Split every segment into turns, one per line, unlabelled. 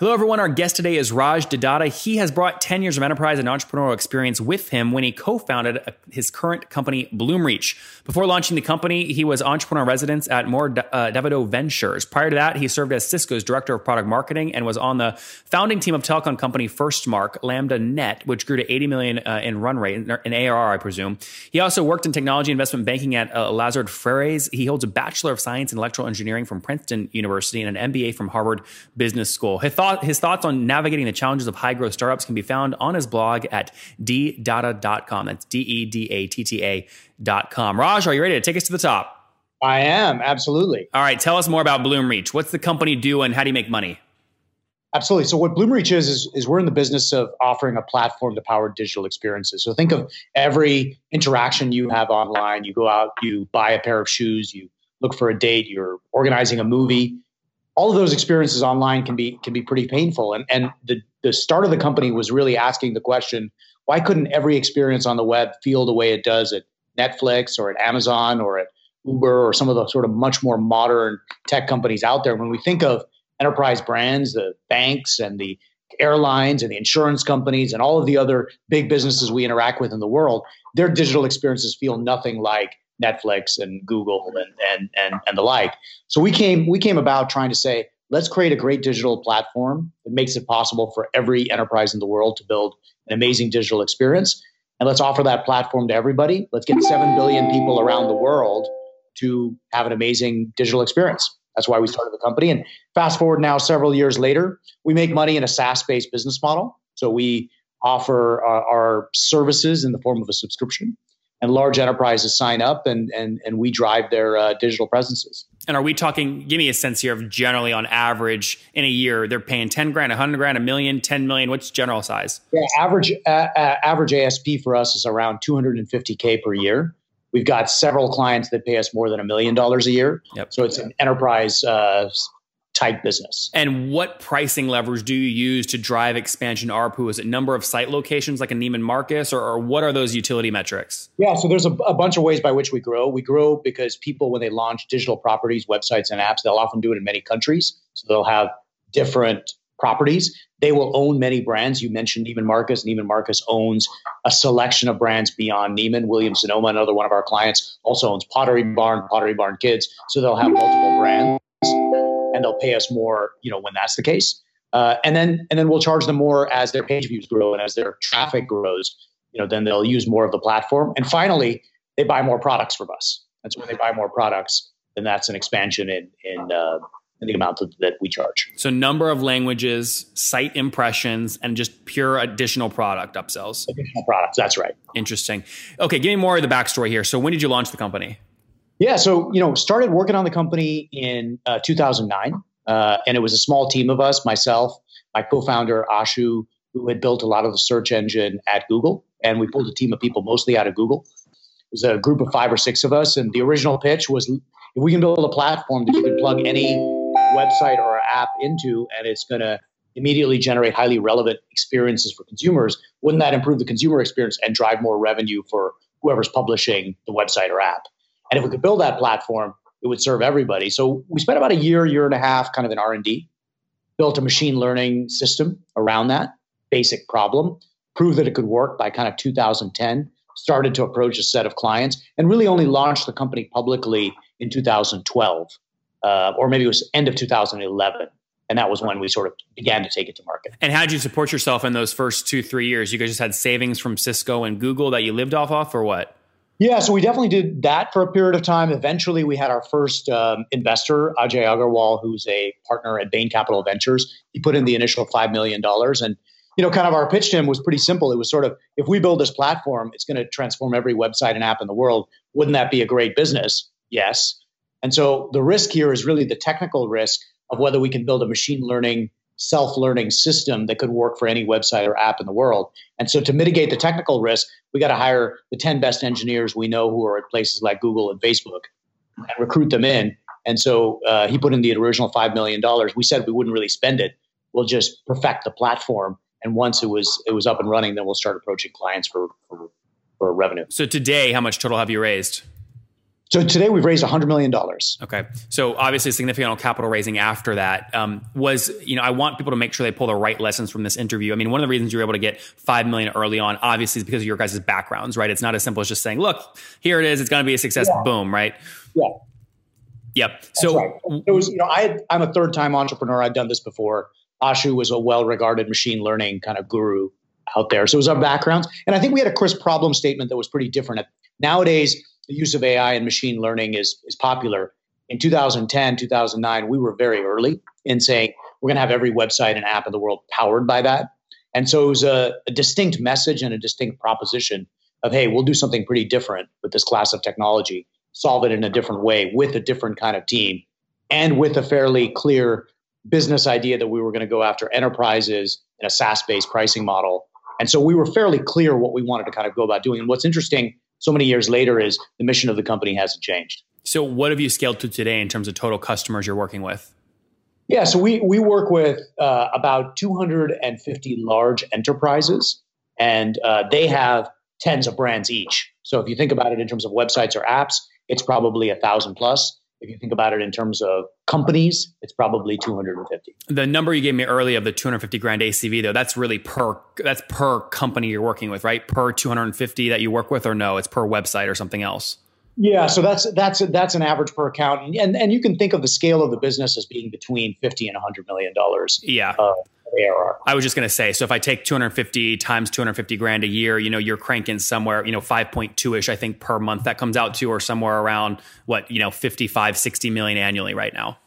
Hello, everyone. Our guest today is Raj De Datta. He has brought 10 years of enterprise and entrepreneurial experience with him when he co founded his current company, Bloomreach. Before launching the company, he was entrepreneur residence at Mohr uh, Davidow Ventures. Prior to that, he served as Cisco's director of product marketing and was on the founding team of telecom company FirstMark, Lambda Net, which grew to 80 million uh, in run rate, in ARR, I presume. He also worked in technology investment banking at uh, Lazard Frères. He holds a Bachelor of Science in Electrical Engineering from Princeton University and an MBA from Harvard Business School. His thought his thoughts on navigating the challenges of high growth startups can be found on his blog at dedatta.com. That's D E D A T T A.com. Raj, are you ready to take us to the top?
I am, absolutely.
All right, tell us more about Bloomreach. What's the company do and how do you make money?
Absolutely. So what Bloomreach is, is, is we're in the business of offering a platform to power digital experiences. So think of every interaction you have online. You go out, you buy a pair of shoes, you look for a date, you're organizing a movie, all of those experiences online can be can be pretty painful. And and the the start of the company was really asking the question, why couldn't every experience on the web feel the way it does at Netflix or at Amazon or at Uber or some of the sort of much more modern tech companies out there? When we think of enterprise brands, the banks and the airlines and the insurance companies and all of the other big businesses we interact with in the world, their digital experiences feel nothing like Netflix and Google and, and, and, and the like. So we came, we came about trying to say, let's create a great digital platform that makes it possible for every enterprise in the world to build an amazing digital experience. And let's offer that platform to everybody. Let's get 7 billion people around the world to have an amazing digital experience. That's why we started the company. And fast forward now, several years later, we make money in a SaaS based business model. So we offer our, our services in the form of a subscription and large enterprises sign up and and and we drive their uh, digital presences.
And are we talking? Give me a sense here of generally on average in a year they're paying ten grand, a hundred grand, a million, ten million. What's general size?
Yeah, average uh, uh, average ASP for us is around two hundred and fifty k per year. We've got several clients that pay us more than a million dollars a year. Yep. So it's an enterprise uh, type business.
And what pricing levers do you use to drive expansion ARPU? Is it number of site locations like a Neiman Marcus, or, or what are those utility metrics?
Yeah, so there's a, a, bunch of ways by which we grow. We grow because people, when they launch digital properties, websites, and apps, they'll often do it in many countries. So they'll have different properties. They will own many brands. You mentioned Neiman Marcus. Neiman Marcus owns a selection of brands beyond Neiman. Williams Sonoma, another one of our clients, also owns Pottery Barn, Pottery Barn Kids. So they'll have multiple brands and they'll pay us more, you know, when that's the case. Uh, and then and then we'll charge them more as their page views grow and as their traffic grows. You know, then they'll use more of the platform. And finally, they buy more products from us. That's when they buy more products. Then that's an expansion in in, uh, in the amount that, that we charge.
So number of languages, site impressions, and just pure additional product upsells.
Additional products. That's right.
Interesting. Okay, give me more of the backstory here. So when did you launch the company?
Yeah, so you know, started working on the company in uh, 2009, uh, and it was a small team of us. Myself, my co-founder Ashu, who had built a lot of the search engine at Google, and we pulled a team of people mostly out of Google. It was a group of five or six of us, and the original pitch was: if we can build a platform that you can plug any website or app into, and it's going to immediately generate highly relevant experiences for consumers, wouldn't that improve the consumer experience and drive more revenue for whoever's publishing the website or app? And if we could build that platform, it would serve everybody. So we spent about a year, year and a half, kind of in R and D, built a machine learning system around that basic problem, proved that it could work by kind of 2010. Started to approach a set of clients, and really only launched the company publicly in 2012, uh, or maybe it was end of 2011 and that was when we sort of began to take it to market.
And how did you support yourself in those first two, three years? You guys just had savings from Cisco and Google that you lived off of, or what?
Yeah, so we definitely did that for a period of time. Eventually, we had our first um, investor, Ajay Agarwal, who's a partner at Bain Capital Ventures. He put in the initial $5 million. And, you know, kind of our pitch to him was pretty simple. It was sort of if we build this platform, it's going to transform every website and app in the world. Wouldn't that be a great business? Yes. And so the risk here is really the technical risk of whether we can build a machine learning self-learning system that could work for any website or app in the world. And so to mitigate the technical risk, we got to hire the 10 best engineers we know who are at places like Google and Facebook and recruit them in. And so uh, he put in the original $5 million. We said we wouldn't really spend it. We'll just perfect the platform. And once it was it was up and running, then we'll start approaching clients for, for, for revenue.
So today, how much total have you raised?
So today we've raised $100 million.
Okay. So obviously significant capital raising after that um, was, you know, I want people to make sure they pull the right lessons from this interview. I mean, one of the reasons you were able to get 5 million early on, obviously is because of your guys' backgrounds, right? It's not as simple as just saying, look, here it is. It's going to be a success. Yeah. Boom. Right.
Yeah.
Yep.
That's so right. it was, you know, I, I'm a third time entrepreneur. I've done this before. Ashu was a well-regarded machine learning kind of guru out there. So it was our backgrounds. And I think we had a crisp problem statement that was pretty different. Nowadays, the use of AI and machine learning is, is popular. In 2010, 2009, we were very early in saying we're going to have every website and app in the world powered by that. And so it was a, a distinct message and a distinct proposition of, hey, we'll do something pretty different with this class of technology, solve it in a different way with a different kind of team, and with a fairly clear business idea that we were going to go after enterprises in a SaaS based pricing model. And so we were fairly clear what we wanted to kind of go about doing. And what's interesting so many years later is the mission of the company hasn't changed.
So, what have you scaled to today in terms of total customers you're working with?
Yeah, so we we work with uh, about 250 large enterprises, and uh, they have tens of brands each. So, if you think about it in terms of websites or apps, it's probably a thousand plus. If you think about it in terms of companies, it's probably 250.
The number you gave me early of the 250 grand ACV though, that's really per that's per company you're working with, right? Per 250 that you work with or no, it's per website or something else.
Yeah, so that's that's that's an average per account, and and you can think of the scale of the business as being between fifty and hundred million dollars.
Yeah, uh, ARR. I was just going to say, so if I take 250 times 250 grand a year, you know, you're cranking somewhere, you know, 5.2 ish, I think per month that comes out to, or somewhere around what, you know, 55, 60 million annually right now.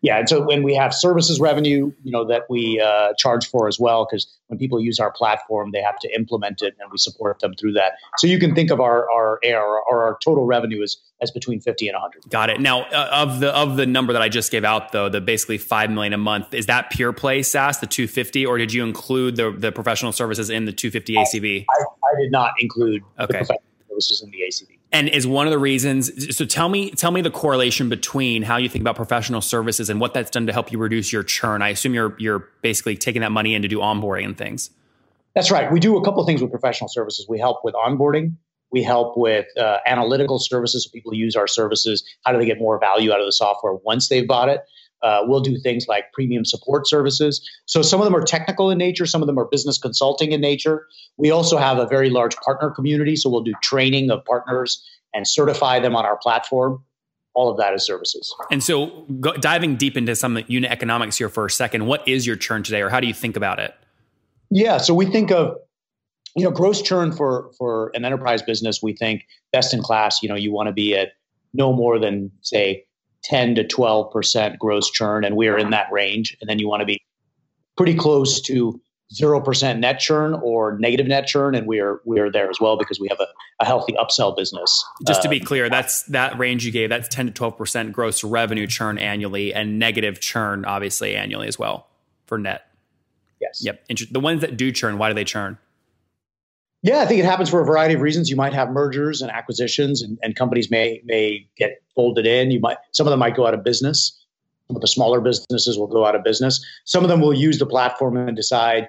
Yeah, and so when we have services revenue, you know that we uh, charge for as well, because when people use our platform, they have to implement it, and we support them through that. So you can think of our our ARR or our total revenue as as between fifty and hundred.
Got it. Now, uh, of the of the number that I just gave out, though, the basically five million a month, is that pure play SaaS, the two fifty, or did you include the the professional services in the two fifty ACV?
I, I, did not include
okay. the
professional services in the ACV
and is one of the reasons so tell me tell me the correlation between how you think about professional services and what that's done to help you reduce your churn. I assume you're you're basically taking that money in to do onboarding and things.
That's right. We do a couple of things with professional services. We help with onboarding. We help with uh, analytical services. So people use our services. How do they get more value out of the software once they've bought it uh, we'll do things like premium support services. So some of them are technical in nature, some of them are business consulting in nature. We also have a very large partner community, so we'll do training of partners and certify them on our platform. All of that is services.
And so, go, diving deep into some unit economics here for a second, what is your churn today, or how do you think about it?
Yeah, so we think of you know gross churn for for an enterprise business. We think best in class. You know, you want to be at no more than say 10 to 12% gross churn, and we are in that range. And then you want to be pretty close to 0% net churn or negative net churn, and we are we are there as well because we have a, a healthy upsell business.
Just to be uh, clear, that's that range you gave. That's 10 to 12% gross revenue churn annually, and negative churn obviously annually as well for net.
Yes.
Yep. The ones that do churn, why do they churn?
Yeah, I think it happens for a variety of reasons. You might have mergers and acquisitions, and, and companies may may get folded in. You might some of them might go out of business. Some of the smaller businesses will go out of business. Some of them will use the platform and decide,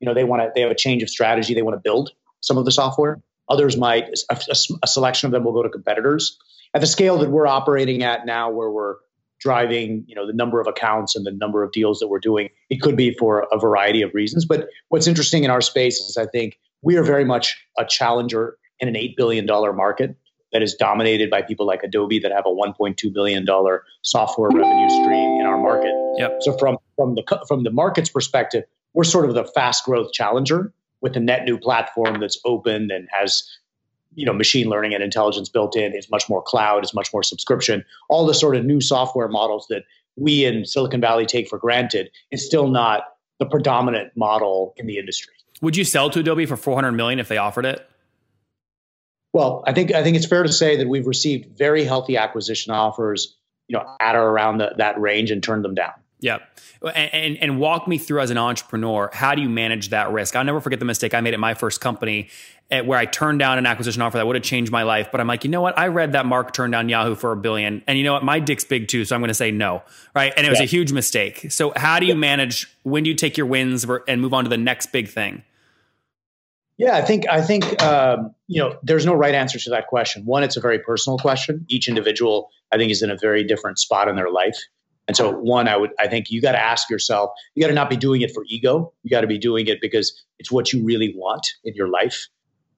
you know, they want to they have a change of strategy. They want to build some of the software. Others might a, a, a selection of them will go to competitors. At the scale that we're operating at now, where we're driving you know the number of accounts and the number of deals that we're doing it could be for a variety of reasons but what's interesting in our space is i think we are very much a challenger in an $8 billion market that is dominated by people like Adobe that have a $1.2 billion software revenue stream in our market.
Yep.
So from, from the, from the market's perspective, we're sort of the fast growth challenger with a net new platform that's open and has you know machine learning and intelligence built in. It's much more cloud. It's much more subscription. All the sort of new software models that we in Silicon Valley take for granted is still not the predominant model in the industry.
Would you sell to Adobe for 400 million if they offered it?
Well, I think I think it's fair to say that we've received very healthy acquisition offers, you know, at or around the, that range and turned them down.
Yeah. And, and, and walk me through as an entrepreneur, how do you manage that risk? I'll never forget the mistake I made at my first company at where I turned down an acquisition offer that would have changed my life. But I'm like, you know what? I read that Mark turned down Yahoo for a billion. And you know what? My dick's big too. So I'm going to say no. Right. And it was yeah. a huge mistake. So how do you manage when do you take your wins and move on to the next big thing?
Yeah, I think I think um, you know there's no right answer to that question. One, it's a very personal question. Each individual, I think, is in a very different spot in their life. And so, one, I would, I think you got to ask yourself, you got to not be doing it for ego. You got to be doing it because it's what you really want in your life.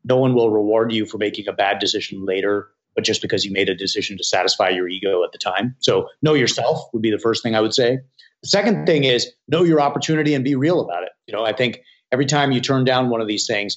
No one will reward you for making a bad decision later, but just because you made a decision to satisfy your ego at the time. So, know yourself would be the first thing I would say. The second thing is know your opportunity and be real about it. You know, I think every time you turn down one of these things,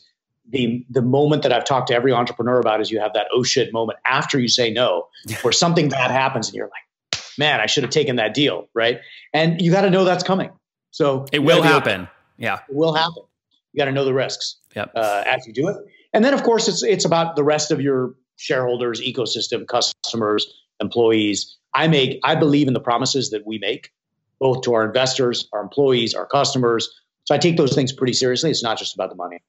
the the moment that I've talked to every entrepreneur about is you have that oh shit moment after you say no, where something bad happens and you're like, man, I should have taken that deal, right? And you got to know that's coming. So
it will happen. Yeah,
it will happen. You got to know the risks
yep.
uh, as you do it, and then of course it's it's about the rest of your shareholders, ecosystem, customers, employees. I make I believe in the promises that we make, both to our investors, our employees, our customers. So I take those things pretty seriously. It's not just about the money.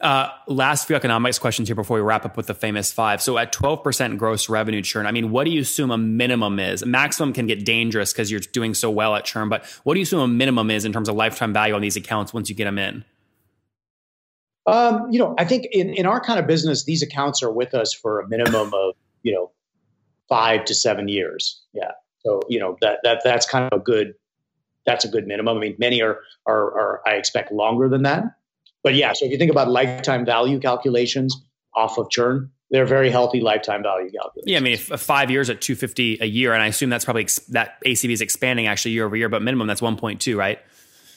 Uh, last few economics questions here before we wrap up with the famous five. So at 12% gross revenue churn, I mean, what do you assume a minimum is? Maximum can get dangerous because you're doing so well at churn, but what do you assume a minimum is in terms of lifetime value on these accounts once you get them in?
Um, you know, I think in, in our kind of business, these accounts are with us for a minimum of, you know, five to seven years. Yeah. So, you know, that, that, that's kind of a good, that's a good minimum. I mean, many are, are, are I expect longer than that but yeah, so if you think about lifetime value calculations off of churn, they're very healthy lifetime value calculations.
Yeah, I mean, if five years at 250 a year, and I assume that's probably ex- that ACV is expanding actually year over year, but minimum that's 1.2, right?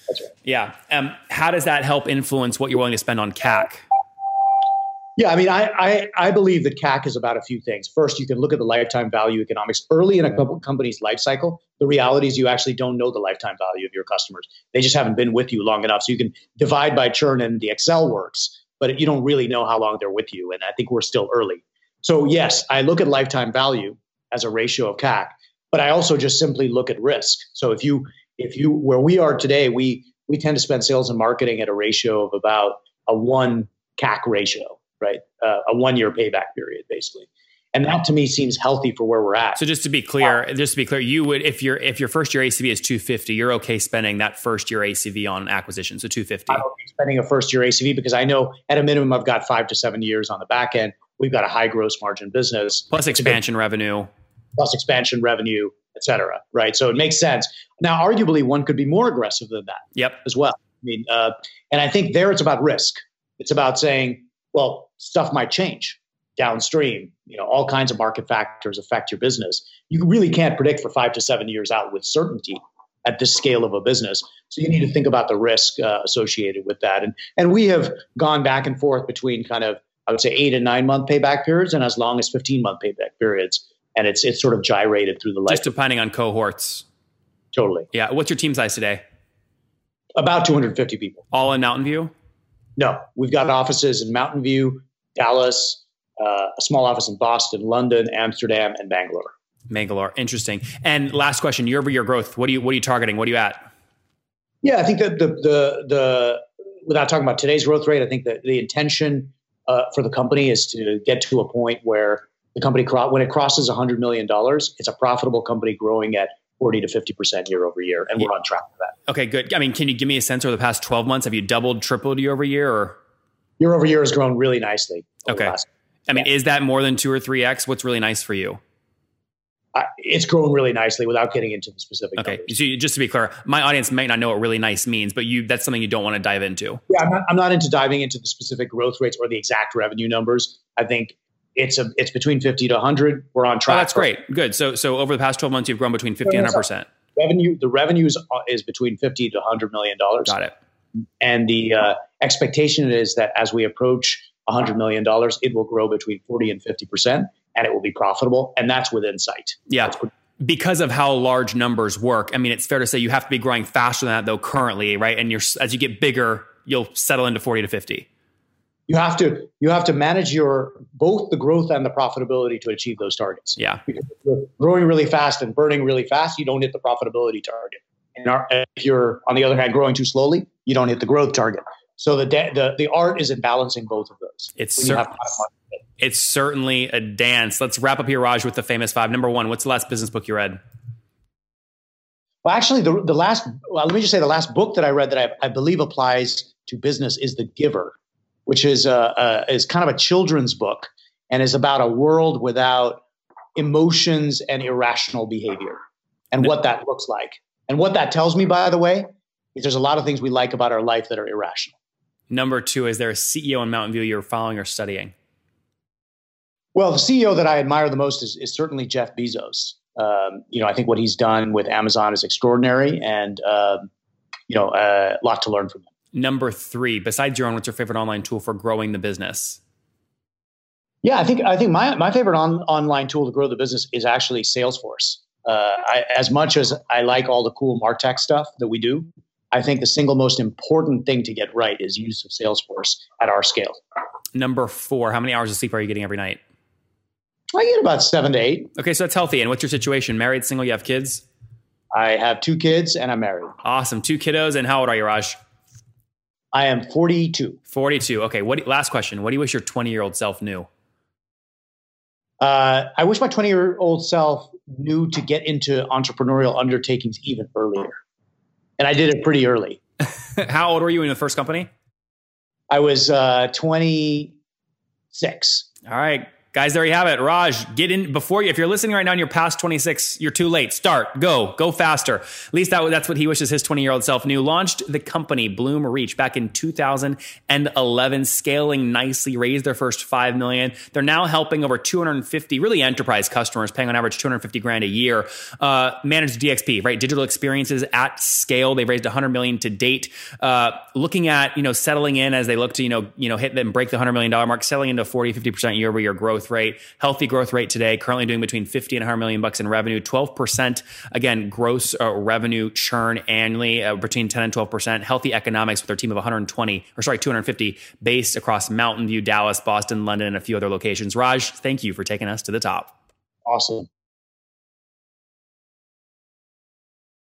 That's right.
Yeah. Um, how does that help influence what you're willing to spend on CAC?
Yeah, I mean, I, I, I believe that CAC is about a few things. First, you can look at the lifetime value economics early in a company's life cycle. The reality is you actually don't know the lifetime value of your customers. They just haven't been with you long enough. So you can divide by churn and the Excel works, but you don't really know how long they're with you. And I think we're still early. So yes, I look at lifetime value as a ratio of CAC, but I also just simply look at risk. So if you if you where we are today, we we tend to spend sales and marketing at a ratio of about a one CAC ratio right? Uh, a one year payback period, basically. And that to me seems healthy for where we're at.
So just to be clear, uh, just to be clear, you would if your if your first year ACV is 250, you're okay spending that first year ACV on acquisition, so 250. I'm okay
spending a first year ACV because I know at a minimum I've got five to seven years on the back end. We've got a high gross margin business
plus expansion revenue,
plus expansion revenue, et cetera. Right, so it makes sense. Now, arguably, one could be more aggressive than that.
Yep.
As well. I mean, uh, and I think there it's about risk. It's about saying, well, stuff might change downstream. You know, all kinds of market factors affect your business. You really can't predict for five to seven years out with certainty at this scale of a business. So you need to think about the risk uh, associated with that. And and we have gone back and forth between kind of I would say eight and nine month payback periods, and as long as fifteen month payback periods. And it's it's sort of gyrated through the life.
Just depending on cohorts.
Totally.
Yeah. What's your team size today?
About 250 people.
All in Mountain View.
No, we've got offices in Mountain View, Dallas, uh, a small office in Boston, London, Amsterdam, and Bangalore.
Bangalore, interesting. And last question: year over year growth. What are you What are you targeting? What are you at?
Yeah, I think that the the the without talking about today's growth rate, I think that the intention uh, for the company is to get to a point where the company when it crosses $100 million, it's a profitable company growing at 40 to 50% year over year. And yeah. we're on track for that.
Okay, good. I mean, can you give me a sense over the past 12 months? Have you doubled, tripled year over year or?
Year over year has grown really nicely.
Okay. Last, I mean, yeah. is that more than two or three X? What's really nice for you?
Uh, it's grown really nicely without getting into the specific.
Okay,
numbers.
so just to be clear, my audience might not know what really nice means, but you—that's something you don't want to dive into.
Yeah, I'm not, I'm not into diving into the specific growth rates or the exact revenue numbers. I think it's a it's between 50 to 100 we're on track
oh, that's great good so so over the past 12 months you've grown between 50 and 100 percent
revenue the revenue is, is between 50 to 100 million dollars
got it
and the uh, expectation is that as we approach $100 million, it will grow between 40 and 50% and it will be profitable. And that's within sight.
Yeah. Because of how large numbers work, I mean, it's fair to say you have to be growing faster than that, though, currently, right? And you're as you get bigger, you'll settle into 40 to 50
you have to you have to manage your both the growth and the profitability to achieve those targets.
Yeah,
growing really fast and burning really fast, you don't hit the profitability target. And if you're on the other hand growing too slowly, you don't hit the growth target. So the de- the the art is in balancing both of those.
It's cer- it's certainly a dance. Let's wrap up here, Raj, with the famous five. Number one, what's the last business book you read?
Well, actually, the the last well, let me just say the last book that I read that I, I believe applies to business is The Giver which is a, a, is kind of a children's book and is about a world without emotions and irrational behavior and what that looks like. And what that tells me, by the way, is there's a lot of things we like about our life that are irrational.
Number two, is there a CEO in Mountain View you're following or studying?
Well, the CEO that I admire the most is, is certainly Jeff Bezos. Um, you know, I think what he's done with Amazon is extraordinary, and uh, you know, a lot to learn from him.
Number three, besides your own, what's your favorite online tool for growing the business?
Yeah, I think I think my my favorite on, online tool to grow the business is actually Salesforce. Uh, I, as much as I like all the cool Martech stuff that we do, I think the single most important thing to get right is use of Salesforce at our scale.
Number four, how many hours of sleep are you getting every night?
I get about seven to eight.
Okay, so that's healthy. And what's your situation? Married, single? You have kids?
I have two kids and I'm married.
Awesome, two kiddos. And how old are you, Raj?
I am 42.
42. Okay. What last question. What do you wish your 20 year old self knew?
Uh, I wish my 20 year old self knew to get into entrepreneurial undertakings even earlier. And I did it pretty early.
How old were you in the first company?
I was uh, 26.
All right. Guys, there you have it. Raj, get in before you. If you're listening right now and you're past 26, you're too late. Start, go, go faster. At least that, that's what he wishes his 20 year old self knew. Launched the company Bloomreach back in 2011, scaling nicely, raised their first 5 million. They're now helping over 250 really enterprise customers, paying on average 250 grand a year. Uh, managed DXP, right? Digital experiences at scale. They've raised 100 million to date. Uh, looking at, you know, settling in as they look to, you know, you know, hit and break the $100 million mark, selling into 40, 50% year over year growth growth rate, healthy growth rate today, currently doing between 50 and 100 million bucks in revenue, 12% again, gross uh, revenue churn annually uh, between 10 and 12%, healthy economics with their team of 120 or sorry, 250 based across Mountain View, Dallas, Boston, London, and a few other locations. Raj, thank you for taking us to the top.
Awesome.